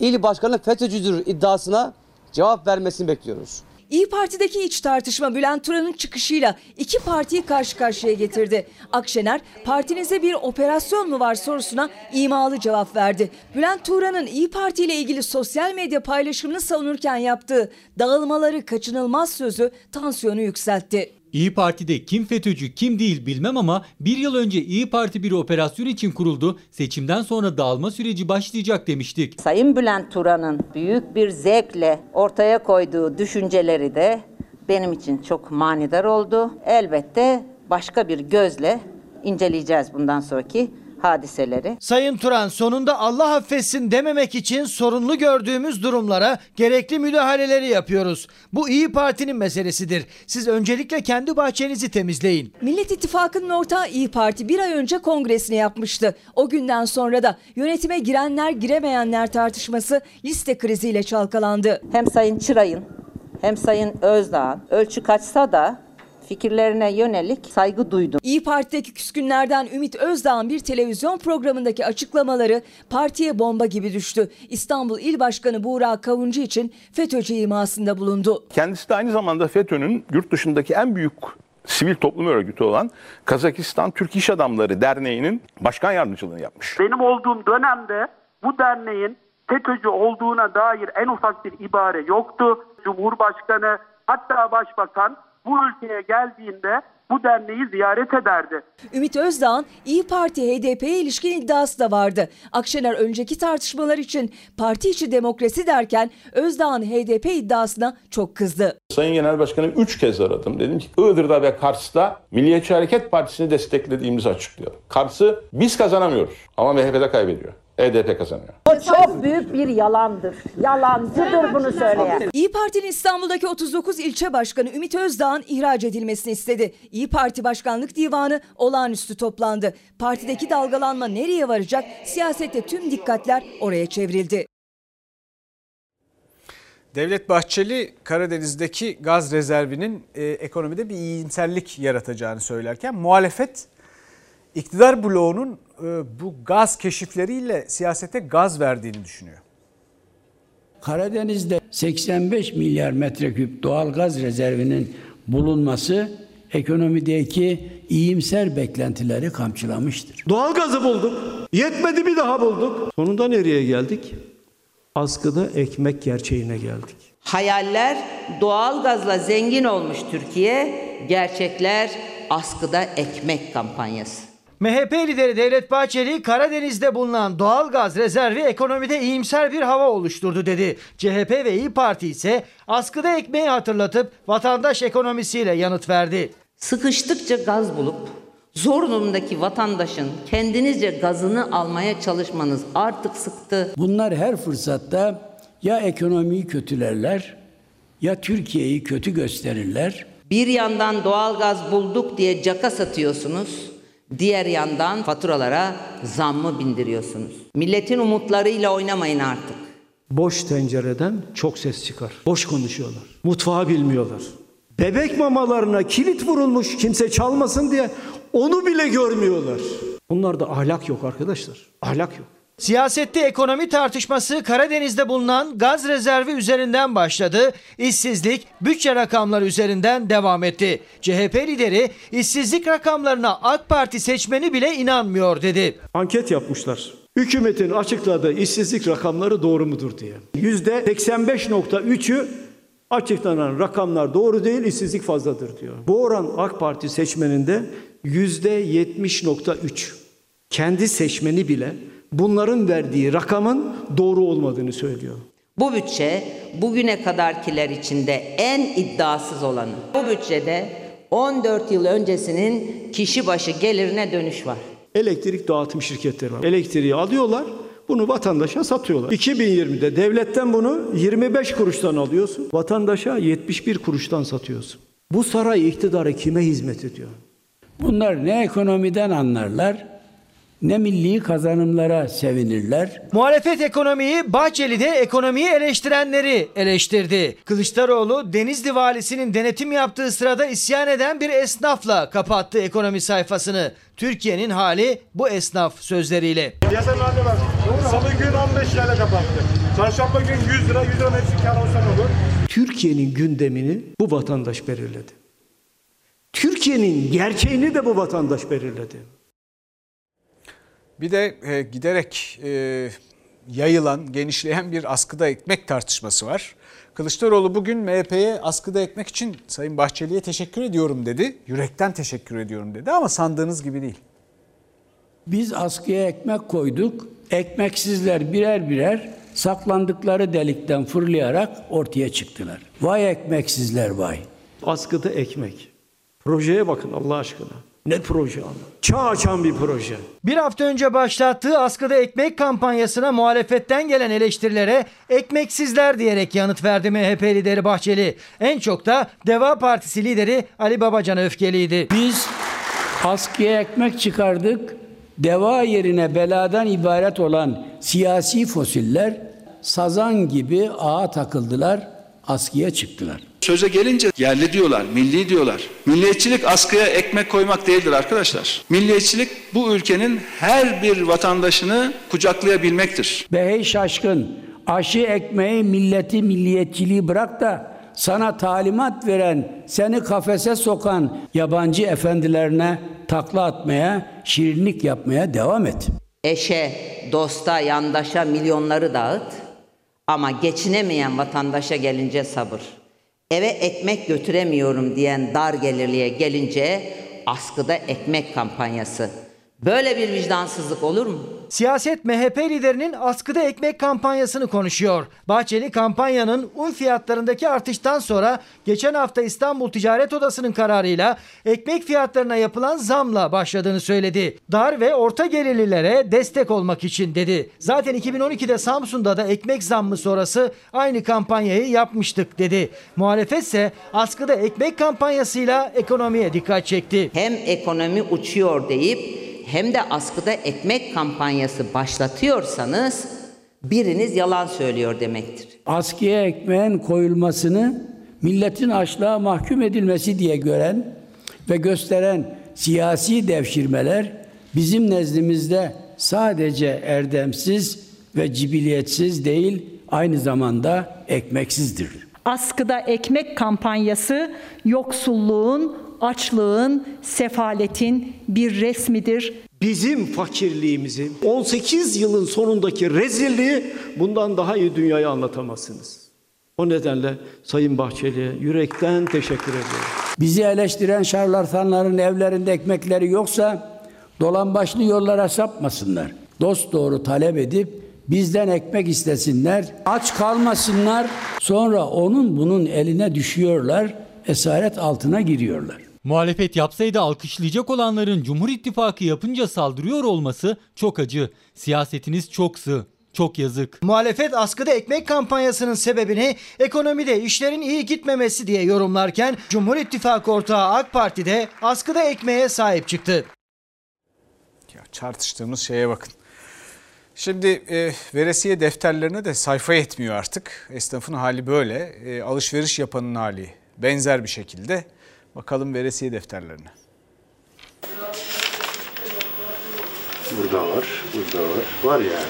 il başkanı FETÖ'cüdür iddiasına cevap vermesini bekliyoruz. İyi Parti'deki iç tartışma Bülent Turan'ın çıkışıyla iki partiyi karşı karşıya getirdi. Akşener, partinize bir operasyon mu var sorusuna imalı cevap verdi. Bülent Turan'ın İyi Parti ile ilgili sosyal medya paylaşımını savunurken yaptığı dağılmaları kaçınılmaz sözü tansiyonu yükseltti. İyi Parti'de kim FETÖ'cü kim değil bilmem ama bir yıl önce İyi Parti bir operasyon için kuruldu. Seçimden sonra dağılma süreci başlayacak demiştik. Sayın Bülent Turan'ın büyük bir zevkle ortaya koyduğu düşünceleri de benim için çok manidar oldu. Elbette başka bir gözle inceleyeceğiz bundan sonraki hadiseleri. Sayın Turan sonunda Allah affetsin dememek için sorunlu gördüğümüz durumlara gerekli müdahaleleri yapıyoruz. Bu iyi Parti'nin meselesidir. Siz öncelikle kendi bahçenizi temizleyin. Millet İttifakı'nın ortağı İyi Parti bir ay önce kongresini yapmıştı. O günden sonra da yönetime girenler giremeyenler tartışması liste kriziyle çalkalandı. Hem Sayın Çıray'ın hem Sayın Özdağ'ın ölçü kaçsa da fikirlerine yönelik saygı duydum. İyi Parti'deki küskünlerden Ümit Özdağ'ın bir televizyon programındaki açıklamaları partiye bomba gibi düştü. İstanbul İl Başkanı Buğra Kavuncu için FETÖ'cü imasında bulundu. Kendisi de aynı zamanda FETÖ'nün yurt dışındaki en büyük sivil toplum örgütü olan Kazakistan Türk İş Adamları Derneği'nin başkan yardımcılığını yapmış. Benim olduğum dönemde bu derneğin FETÖ'cü olduğuna dair en ufak bir ibare yoktu. Cumhurbaşkanı hatta başbakan bu ülkeye geldiğinde bu derneği ziyaret ederdi. Ümit Özdağ'ın İyi Parti HDP'ye ilişkin iddiası da vardı. Akşener önceki tartışmalar için parti içi demokrasi derken Özdağ'ın HDP iddiasına çok kızdı. Sayın Genel Başkanım 3 kez aradım. Dedim ki Iğdır'da ve Kars'ta Milliyetçi Hareket Partisi'ni desteklediğimizi açıklayalım. Kars'ı biz kazanamıyoruz ama MHP'de kaybediyor. HDP kazanıyor. O çok büyük bir yalandır. Yalancıdır bunu söyleyen. İyi Parti'nin İstanbul'daki 39 ilçe başkanı Ümit Özdağ'ın ihraç edilmesini istedi. İyi Parti Başkanlık Divanı olağanüstü toplandı. Partideki dalgalanma nereye varacak? Siyasette tüm dikkatler oraya çevrildi. Devlet Bahçeli Karadeniz'deki gaz rezervinin e, ekonomide bir iyimserlik yaratacağını söylerken muhalefet iktidar bloğunun e, bu gaz keşifleriyle siyasete gaz verdiğini düşünüyor. Karadeniz'de 85 milyar metreküp doğal gaz rezervinin bulunması ekonomideki iyimser beklentileri kamçılamıştır. Doğalgazı bulduk. Yetmedi bir daha bulduk. Sonunda nereye geldik? Askıda ekmek gerçeğine geldik. Hayaller doğal gazla zengin olmuş Türkiye, gerçekler askıda ekmek kampanyası. MHP lideri Devlet Bahçeli Karadeniz'de bulunan doğal gaz rezervi ekonomide iyimser bir hava oluşturdu dedi. CHP ve İyi Parti ise askıda ekmeği hatırlatıp vatandaş ekonomisiyle yanıt verdi. Sıkıştıkça gaz bulup zor durumdaki vatandaşın kendinizce gazını almaya çalışmanız artık sıktı. Bunlar her fırsatta ya ekonomiyi kötülerler ya Türkiye'yi kötü gösterirler. Bir yandan doğal gaz bulduk diye caka satıyorsunuz. Diğer yandan faturalara zammı bindiriyorsunuz. Milletin umutlarıyla oynamayın artık. Boş tencereden çok ses çıkar. Boş konuşuyorlar. Mutfağı bilmiyorlar. Bebek mamalarına kilit vurulmuş kimse çalmasın diye onu bile görmüyorlar. Bunlarda ahlak yok arkadaşlar. Ahlak yok. Siyasette ekonomi tartışması Karadeniz'de bulunan gaz rezervi üzerinden başladı. İşsizlik bütçe rakamları üzerinden devam etti. CHP lideri işsizlik rakamlarına AK Parti seçmeni bile inanmıyor dedi. Anket yapmışlar. Hükümetin açıkladığı işsizlik rakamları doğru mudur diye. %85.3'ü Açıklanan rakamlar doğru değil, işsizlik fazladır diyor. Bu oran AK Parti seçmeninde yüzde 70.3. Kendi seçmeni bile bunların verdiği rakamın doğru olmadığını söylüyor. Bu bütçe bugüne kadarkiler içinde en iddiasız olanı. Bu bütçede 14 yıl öncesinin kişi başı gelirine dönüş var. Elektrik dağıtım şirketleri var. Elektriği alıyorlar, bunu vatandaşa satıyorlar. 2020'de devletten bunu 25 kuruştan alıyorsun, vatandaşa 71 kuruştan satıyorsun. Bu saray iktidarı kime hizmet ediyor? Bunlar ne ekonomiden anlarlar, ne milli kazanımlara sevinirler. Muhalefet ekonomiyi, Bahçeli de ekonomiyi eleştirenleri eleştirdi. Kılıçdaroğlu Denizli valisinin denetim yaptığı sırada isyan eden bir esnafla kapattı ekonomi sayfasını. Türkiye'nin hali bu esnaf sözleriyle. Yasan haline bak. Salı gün 15 lirayla kapattı. Çarşamba gün 100 lira, 100 lira hepsi kar olsa ne olur? Türkiye'nin gündemini bu vatandaş belirledi. Türkiye'nin gerçeğini de bu vatandaş belirledi. Bir de e, giderek e, yayılan, genişleyen bir askıda ekmek tartışması var. Kılıçdaroğlu bugün MHP'ye askıda ekmek için Sayın Bahçeli'ye teşekkür ediyorum dedi. Yürekten teşekkür ediyorum dedi ama sandığınız gibi değil. Biz askıya ekmek koyduk. Ekmeksizler birer birer saklandıkları delikten fırlayarak ortaya çıktılar. Vay ekmeksizler vay. Askıda ekmek. Projeye bakın Allah aşkına. Ne proje ama. Çağ açan bir proje. Bir hafta önce başlattığı askıda ekmek kampanyasına muhalefetten gelen eleştirilere ekmeksizler diyerek yanıt verdi MHP lideri Bahçeli. En çok da Deva Partisi lideri Ali Babacan öfkeliydi. Biz askıya ekmek çıkardık. Deva yerine beladan ibaret olan siyasi fosiller sazan gibi ağa takıldılar, askıya çıktılar. Söze gelince yerli diyorlar, milli diyorlar. Milliyetçilik askıya ekmek koymak değildir arkadaşlar. Milliyetçilik bu ülkenin her bir vatandaşını kucaklayabilmektir. Be hey şaşkın, aşı ekmeği milleti milliyetçiliği bırak da sana talimat veren, seni kafese sokan yabancı efendilerine takla atmaya, şirinlik yapmaya devam et. Eşe, dosta, yandaşa milyonları dağıt ama geçinemeyen vatandaşa gelince sabır. Eve ekmek götüremiyorum diyen dar gelirliye gelince askıda ekmek kampanyası. Böyle bir vicdansızlık olur mu? Siyaset MHP liderinin askıda ekmek kampanyasını konuşuyor. Bahçeli kampanyanın un fiyatlarındaki artıştan sonra geçen hafta İstanbul Ticaret Odası'nın kararıyla ekmek fiyatlarına yapılan zamla başladığını söyledi. Dar ve orta gelirlilere destek olmak için dedi. Zaten 2012'de Samsun'da da ekmek zammı sonrası aynı kampanyayı yapmıştık dedi. Muhalefet ise askıda ekmek kampanyasıyla ekonomiye dikkat çekti. Hem ekonomi uçuyor deyip hem de askıda ekmek kampanyası başlatıyorsanız biriniz yalan söylüyor demektir. Askıya ekmeğin koyulmasını milletin açlığa mahkum edilmesi diye gören ve gösteren siyasi devşirmeler bizim nezdimizde sadece erdemsiz ve cibiliyetsiz değil aynı zamanda ekmeksizdir. Askıda ekmek kampanyası yoksulluğun, açlığın, sefaletin bir resmidir. Bizim fakirliğimizi 18 yılın sonundaki rezilliği bundan daha iyi dünyaya anlatamazsınız. O nedenle Sayın Bahçeli'ye yürekten teşekkür ediyorum. Bizi eleştiren şarlatanların evlerinde ekmekleri yoksa dolambaçlı yollara sapmasınlar. Dost doğru talep edip bizden ekmek istesinler, aç kalmasınlar. Sonra onun bunun eline düşüyorlar, esaret altına giriyorlar. Muhalefet yapsaydı alkışlayacak olanların Cumhur İttifakı yapınca saldırıyor olması çok acı. Siyasetiniz çok sığ. Çok yazık. Muhalefet askıda ekmek kampanyasının sebebini ekonomide işlerin iyi gitmemesi diye yorumlarken Cumhur İttifakı ortağı AK Parti de askıda ekmeğe sahip çıktı. Ya tartıştığımız şeye bakın. Şimdi e, veresiye defterlerine de sayfa yetmiyor artık. Esnafın hali böyle. E, alışveriş yapanın hali benzer bir şekilde. Bakalım veresiye defterlerine. Burada var, burada var. Var yani.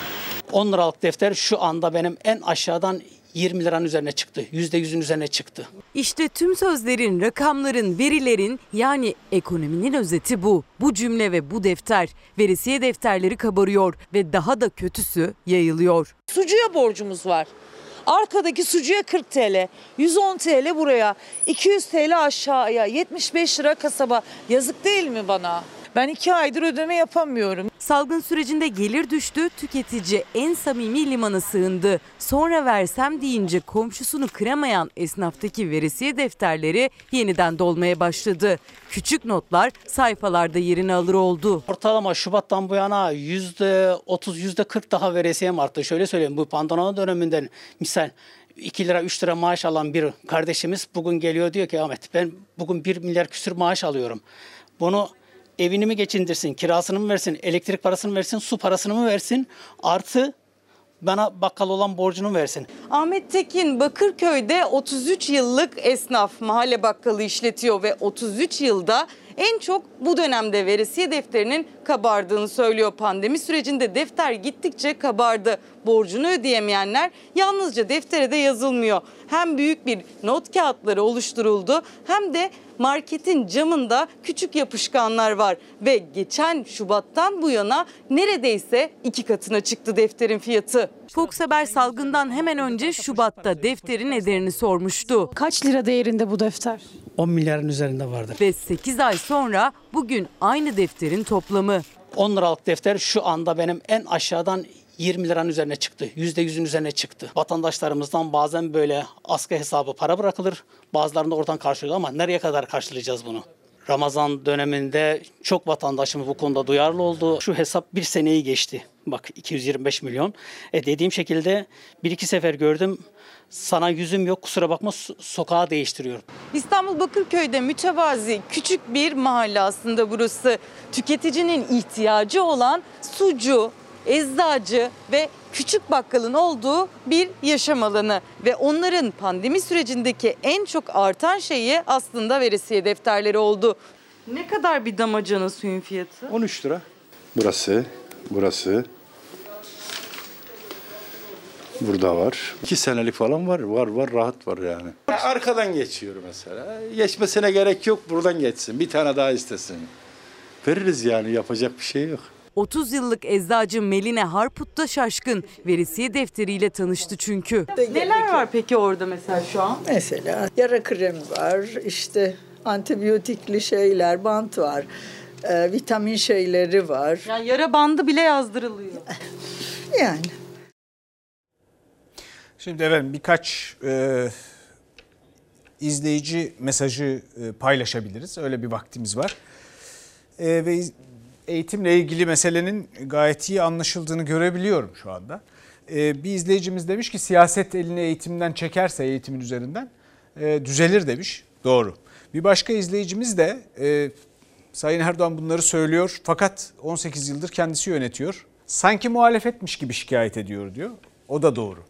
10 liralık defter şu anda benim en aşağıdan 20 liranın üzerine çıktı. %100'ün üzerine çıktı. İşte tüm sözlerin, rakamların, verilerin yani ekonominin özeti bu. Bu cümle ve bu defter. Veresiye defterleri kabarıyor ve daha da kötüsü yayılıyor. Sucuya borcumuz var. Arkadaki sucuya 40 TL, 110 TL buraya, 200 TL aşağıya, 75 lira kasaba. Yazık değil mi bana? Ben iki aydır ödeme yapamıyorum. Salgın sürecinde gelir düştü, tüketici en samimi limana sığındı. Sonra versem deyince komşusunu kıramayan esnaftaki veresiye defterleri yeniden dolmaya başladı. Küçük notlar sayfalarda yerini alır oldu. Ortalama Şubat'tan bu yana %30, %40 daha veresiyem arttı. Şöyle söyleyeyim bu pandemia döneminden misal 2 lira 3 lira maaş alan bir kardeşimiz bugün geliyor diyor ki Ahmet ben bugün 1 milyar küsür maaş alıyorum. Bunu evini mi geçindirsin, kirasını mı versin, elektrik parasını mı versin, su parasını mı versin artı bana bakkal olan borcunu versin. Ahmet Tekin Bakırköy'de 33 yıllık esnaf mahalle bakkalı işletiyor ve 33 yılda en çok bu dönemde veresiye defterinin kabardığını söylüyor. Pandemi sürecinde defter gittikçe kabardı. Borcunu ödeyemeyenler yalnızca deftere de yazılmıyor. Hem büyük bir not kağıtları oluşturuldu hem de marketin camında küçük yapışkanlar var ve geçen Şubat'tan bu yana neredeyse iki katına çıktı defterin fiyatı. Fox Haber salgından hemen önce Şubat'ta defterin ederini sormuştu. Kaç lira değerinde bu defter? 10 milyarın üzerinde vardır. Ve 8 ay sonra bugün aynı defterin toplamı. 10 liralık defter şu anda benim en aşağıdan 20 liranın üzerine çıktı. %100'ün üzerine çıktı. Vatandaşlarımızdan bazen böyle askı hesabı para bırakılır. Bazılarında oradan karşılıyor ama nereye kadar karşılayacağız bunu? Ramazan döneminde çok vatandaşımız bu konuda duyarlı oldu. Şu hesap bir seneyi geçti. Bak 225 milyon. E dediğim şekilde bir iki sefer gördüm. Sana yüzüm yok kusura bakma so- sokağa değiştiriyorum. İstanbul Bakırköy'de mütevazi küçük bir mahalle aslında burası. Tüketicinin ihtiyacı olan sucu, eczacı ve küçük bakkalın olduğu bir yaşam alanı. Ve onların pandemi sürecindeki en çok artan şeyi aslında veresiye defterleri oldu. Ne kadar bir damacana suyun fiyatı? 13 lira. Burası, burası. Burada var. 2 senelik falan var. Var var rahat var yani. Arkadan geçiyor mesela. Geçmesine gerek yok buradan geçsin. Bir tane daha istesin. Veririz yani yapacak bir şey yok. 30 yıllık eczacı Meline Harput da şaşkın. Veresiye defteriyle tanıştı çünkü. Neler var peki orada mesela şu an? Mesela yara kremi var, işte antibiyotikli şeyler, bant var, e, vitamin şeyleri var. Yani yara bandı bile yazdırılıyor. Yani. Şimdi efendim birkaç e, izleyici mesajı e, paylaşabiliriz. Öyle bir vaktimiz var. E, ve eğitimle ilgili meselenin gayet iyi anlaşıldığını görebiliyorum şu anda. E, bir izleyicimiz demiş ki siyaset elini eğitimden çekerse eğitimin üzerinden e, düzelir demiş. Doğru. Bir başka izleyicimiz de e, Sayın Erdoğan bunları söylüyor fakat 18 yıldır kendisi yönetiyor. Sanki muhalefetmiş gibi şikayet ediyor diyor. O da doğru.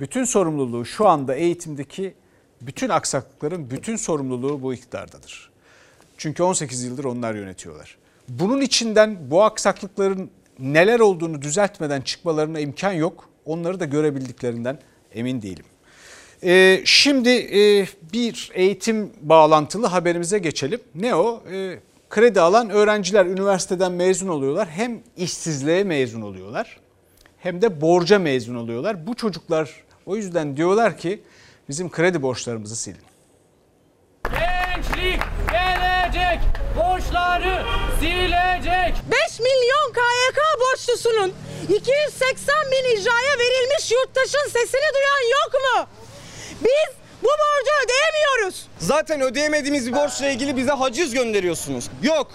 Bütün sorumluluğu şu anda eğitimdeki bütün aksaklıkların bütün sorumluluğu bu iktidardadır. Çünkü 18 yıldır onlar yönetiyorlar. Bunun içinden bu aksaklıkların neler olduğunu düzeltmeden çıkmalarına imkan yok. Onları da görebildiklerinden emin değilim. Ee, şimdi e, bir eğitim bağlantılı haberimize geçelim. Ne o? Ee, kredi alan öğrenciler üniversiteden mezun oluyorlar. Hem işsizliğe mezun oluyorlar hem de borca mezun oluyorlar. Bu çocuklar o yüzden diyorlar ki bizim kredi borçlarımızı silin. Gençlik gelecek, borçları silecek. 5 milyon KYK borçlusunun 280 bin icraya verilmiş yurttaşın sesini duyan yok mu? Biz bu borcu ödeyemiyoruz. Zaten ödeyemediğimiz bir borçla ilgili bize haciz gönderiyorsunuz. Yok.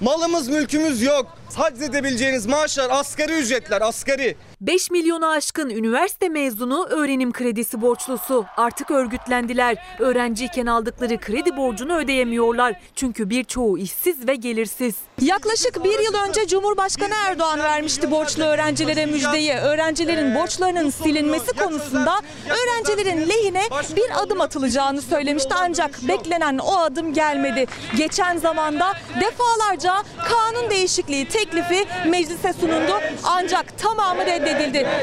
Malımız mülkümüz yok. Haciz edebileceğiniz maaşlar asgari ücretler asgari. 5 milyonu aşkın üniversite mezunu öğrenim kredisi borçlusu. Artık örgütlendiler. Öğrenciyken aldıkları kredi borcunu ödeyemiyorlar. Çünkü birçoğu işsiz ve gelirsiz. Yaklaşık bir yıl önce Cumhurbaşkanı Erdoğan vermişti borçlu öğrencilere müjdeyi. Öğrencilerin borçlarının silinmesi konusunda öğrencilerin lehine bir adım atılacağını söylemişti. Ancak beklenen o adım gelmedi. Geçen zamanda defalarca kanun değişikliği teklifi meclise sunuldu. Ancak tamamı reddedildi.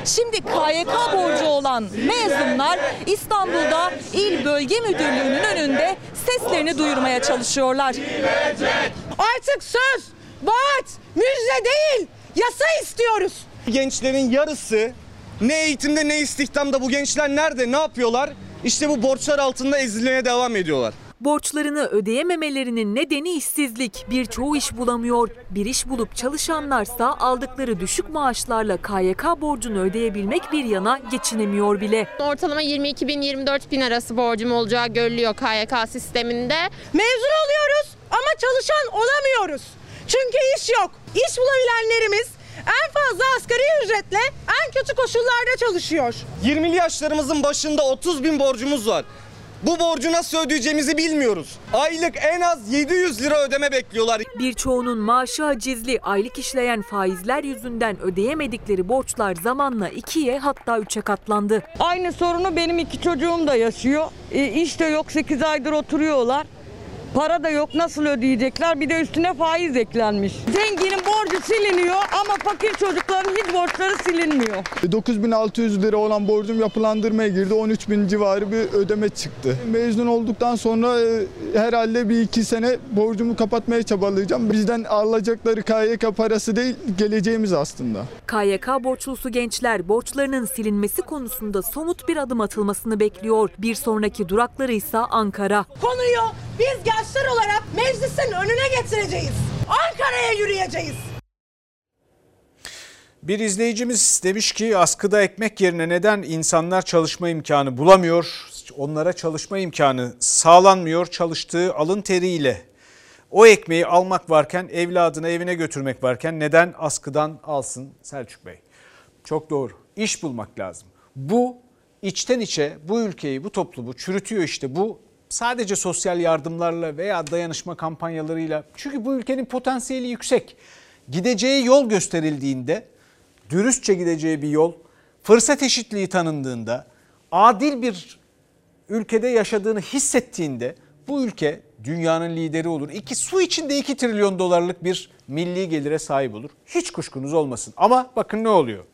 Şimdi KYK borcu olan mezunlar İstanbul'da İl Bölge Müdürlüğü'nün önünde seslerini duyurmaya çalışıyorlar. Artık söz, vaat, müjde değil, yasa istiyoruz. Gençlerin yarısı Ne eğitimde ne istihdamda bu gençler nerede ne yapıyorlar? İşte bu borçlar altında ezilmeye devam ediyorlar. Borçlarını ödeyememelerinin nedeni işsizlik. Birçoğu iş bulamıyor. Bir iş bulup çalışanlarsa aldıkları düşük maaşlarla KYK borcunu ödeyebilmek bir yana geçinemiyor bile. Ortalama 22 bin 24 bin arası borcum olacağı görülüyor KYK sisteminde. Mezun oluyoruz ama çalışan olamıyoruz. Çünkü iş yok. İş bulabilenlerimiz en fazla asgari ücretle en kötü koşullarda çalışıyor. 20'li yaşlarımızın başında 30 bin borcumuz var. Bu borcu nasıl ödeyeceğimizi bilmiyoruz. Aylık en az 700 lira ödeme bekliyorlar. Birçoğunun maaşı hacizli, aylık işleyen faizler yüzünden ödeyemedikleri borçlar zamanla ikiye hatta üçe katlandı. Aynı sorunu benim iki çocuğum da yaşıyor. E, iş de yok 8 aydır oturuyorlar. Para da yok nasıl ödeyecekler bir de üstüne faiz eklenmiş. Zenginin borcu siliniyor ama fakir çocukların hiç borçları silinmiyor. 9600 lira olan borcum yapılandırmaya girdi. 13 bin civarı bir ödeme çıktı. Mezun olduktan sonra e, herhalde bir iki sene borcumu kapatmaya çabalayacağım. Bizden alacakları KYK parası değil geleceğimiz aslında. KYK borçlusu gençler borçlarının silinmesi konusunda somut bir adım atılmasını bekliyor. Bir sonraki durakları ise Ankara. Konuyu biz gençler olarak meclisin önüne getireceğiz. Ankara'ya yürüyeceğiz. Bir izleyicimiz demiş ki askıda ekmek yerine neden insanlar çalışma imkanı bulamıyor? Onlara çalışma imkanı sağlanmıyor çalıştığı alın teriyle. O ekmeği almak varken evladını evine götürmek varken neden askıdan alsın Selçuk Bey? Çok doğru. İş bulmak lazım. Bu içten içe bu ülkeyi, bu toplumu çürütüyor işte. Bu sadece sosyal yardımlarla veya dayanışma kampanyalarıyla. Çünkü bu ülkenin potansiyeli yüksek. Gideceği yol gösterildiğinde, dürüstçe gideceği bir yol, fırsat eşitliği tanındığında, adil bir ülkede yaşadığını hissettiğinde bu ülke dünyanın lideri olur. İki su içinde 2 trilyon dolarlık bir milli gelire sahip olur. Hiç kuşkunuz olmasın. Ama bakın ne oluyor?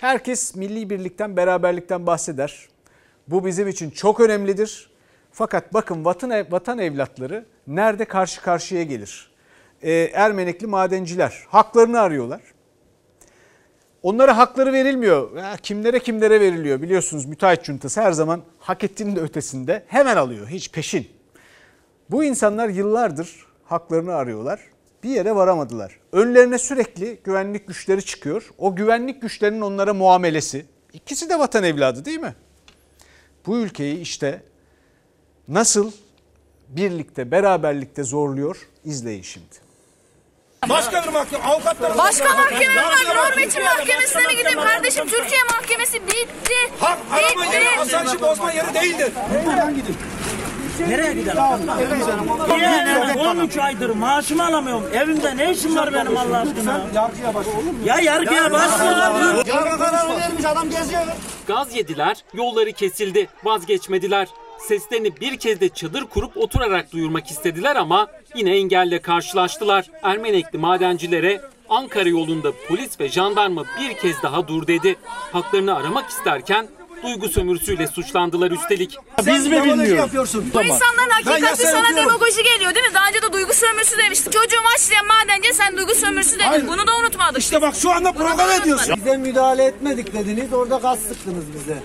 Herkes milli birlikten, beraberlikten bahseder. Bu bizim için çok önemlidir. Fakat bakın vatan, vatan evlatları nerede karşı karşıya gelir? Ee, Ermenekli madenciler haklarını arıyorlar. Onlara hakları verilmiyor. Ya kimlere kimlere veriliyor biliyorsunuz müteahhit cuntası her zaman hak ettiğinin de ötesinde hemen alıyor hiç peşin. Bu insanlar yıllardır haklarını arıyorlar. Bir yere varamadılar. Önlerine sürekli güvenlik güçleri çıkıyor. O güvenlik güçlerinin onlara muamelesi. İkisi de vatan evladı değil mi? Bu ülkeyi işte nasıl birlikte, beraberlikte zorluyor izleyin şimdi. Başka bir mahkeme, avukatlar... Başka mahkeme var. Hürmetin mahkemesine mi gideyim kardeşim? Türkiye mahkemesi bitti. Hak arama yeri asayiş bozma yeri değildir. Buradan gidin. Nereye gidelim? Niye? 13 aydır maaşımı alamıyorum. Evimde ne işim var benim Allah aşkına? Yargıya başvur. Ya yargıya başvur. Yargı kararı vermiş adam geziyor. Gaz yediler, yolları kesildi, vazgeçmediler. Seslerini bir kez de çadır kurup oturarak duyurmak istediler ama yine engelle karşılaştılar. Ermenekli madencilere Ankara yolunda polis ve jandarma bir kez daha dur dedi. Haklarını aramak isterken duygu sömürüsüyle suçlandılar üstelik. Biz mi bilmiyoruz? Bu insanların hakikati sana demagoji geliyor değil mi? Daha önce de duygu sömürüsü demiştik. Çocuğum açlayan madence sen duygu sömürüsü dedin. Hayır. Bunu da unutmadık. İşte bak şu anda program ediyorsun. Bize müdahale etmedik dediniz. Orada gaz sıktınız bize.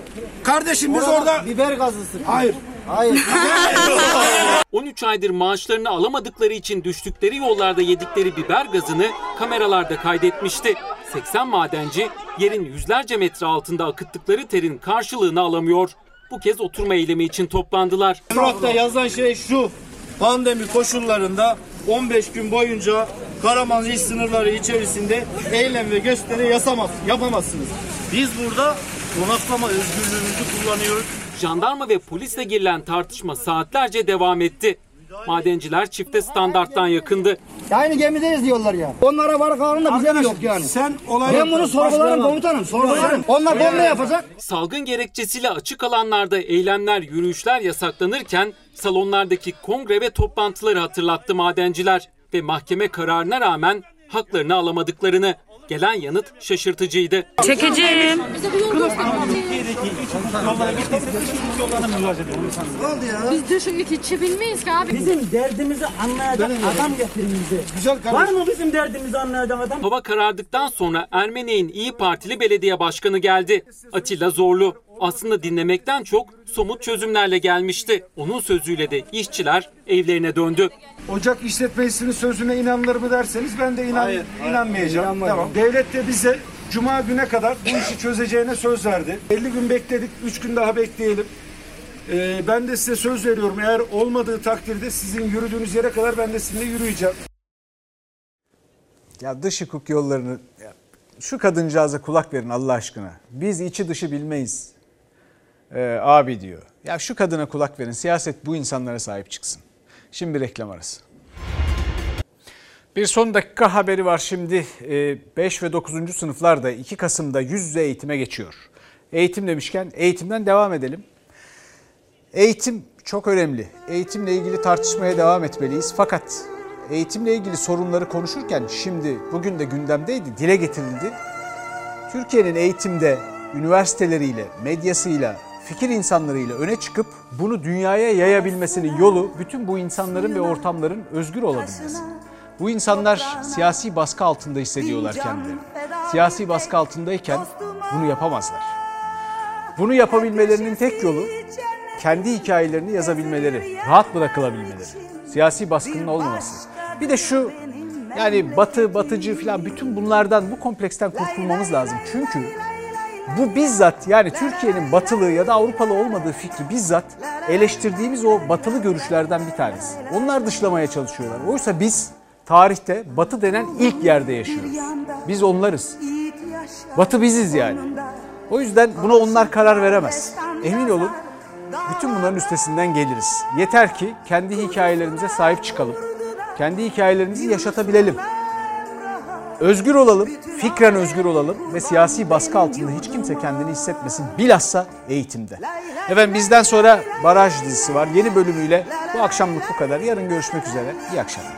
Kardeşim biz orada... Biber gazı sıktınız. Hayır. Hayır. [LAUGHS] 13 aydır maaşlarını alamadıkları için düştükleri yollarda yedikleri biber gazını kameralarda kaydetmişti. 80 madenci yerin yüzlerce metre altında akıttıkları terin karşılığını alamıyor. Bu kez oturma eylemi için toplandılar. Murat'ta yazan şey şu. Pandemi koşullarında 15 gün boyunca Karaman il sınırları içerisinde eylem ve gösteri yasamaz, yapamazsınız. Biz burada konaklama özgürlüğümüzü kullanıyoruz. Jandarma ve polisle girilen tartışma saatlerce devam etti. Madenciler çifte standarttan yakındı. Aynı gemideyiz diyorlar ya. Onlara var karnında bize mi yok yani? Sen olay Ben bunu sorgularım komutanım. Sorgularım. Onlar bomba yapacak. Salgın gerekçesiyle açık alanlarda eylemler, yürüyüşler yasaklanırken salonlardaki kongre ve toplantıları hatırlattı madenciler ve mahkeme kararına rağmen haklarını alamadıklarını. Gelen yanıt şaşırtıcıydı. Çekeceğim. Biz dışarı geçebilmeyiz ki abi. Bizim derdimizi anlayacak adam getirin bize. Var mı bizim derdimizi anlayacak adam? Hava karardıktan sonra Ermenek'in İyi Partili belediye başkanı geldi. Atilla Zorlu. Aslında dinlemekten çok somut çözümlerle gelmişti. Onun sözüyle de işçiler evlerine döndü. Ocak işletmesinin sözüne inanılır mı derseniz ben de inan, Hayır, hayır, inanmayacağım. Tamam. Devlet de bize Cuma güne kadar bu işi çözeceğine söz verdi. 50 gün bekledik, 3 gün daha bekleyelim. Ee, ben de size söz veriyorum. Eğer olmadığı takdirde sizin yürüdüğünüz yere kadar ben de sizinle yürüyeceğim. Ya dış hukuk yollarını şu kadıncağıza kulak verin Allah aşkına. Biz içi dışı bilmeyiz. Ee, abi diyor. Ya şu kadına kulak verin. Siyaset bu insanlara sahip çıksın. Şimdi bir reklam arası. Bir son dakika haberi var şimdi. 5 ve 9. sınıflarda 2 Kasım'da yüz yüze eğitime geçiyor. Eğitim demişken eğitimden devam edelim. Eğitim çok önemli. Eğitimle ilgili tartışmaya devam etmeliyiz. Fakat eğitimle ilgili sorunları konuşurken şimdi bugün de gündemdeydi, dile getirildi. Türkiye'nin eğitimde üniversiteleriyle, medyasıyla, fikir insanlarıyla öne çıkıp bunu dünyaya yayabilmesinin yolu bütün bu insanların ve ortamların özgür olabilmesi. Bu insanlar siyasi baskı altında hissediyorlar kendilerini. Siyasi baskı altındayken bunu yapamazlar. Bunu yapabilmelerinin tek yolu kendi hikayelerini yazabilmeleri, rahat bırakılabilmeleri. Siyasi baskının olmaması. Bir de şu yani batı, batıcı falan bütün bunlardan, bu kompleksten kurtulmamız lazım. Çünkü bu bizzat yani Türkiye'nin batılı ya da Avrupalı olmadığı fikri bizzat eleştirdiğimiz o batılı görüşlerden bir tanesi. Onlar dışlamaya çalışıyorlar. Oysa biz tarihte batı denen ilk yerde yaşıyoruz. Biz onlarız. Batı biziz yani. O yüzden buna onlar karar veremez. Emin olun bütün bunların üstesinden geliriz. Yeter ki kendi hikayelerimize sahip çıkalım. Kendi hikayelerimizi yaşatabilelim. Özgür olalım, fikren özgür olalım ve siyasi baskı altında hiç kimse kendini hissetmesin. Bilhassa eğitimde. Efendim bizden sonra Baraj dizisi var. Yeni bölümüyle bu akşamlık bu kadar. Yarın görüşmek üzere. İyi akşamlar.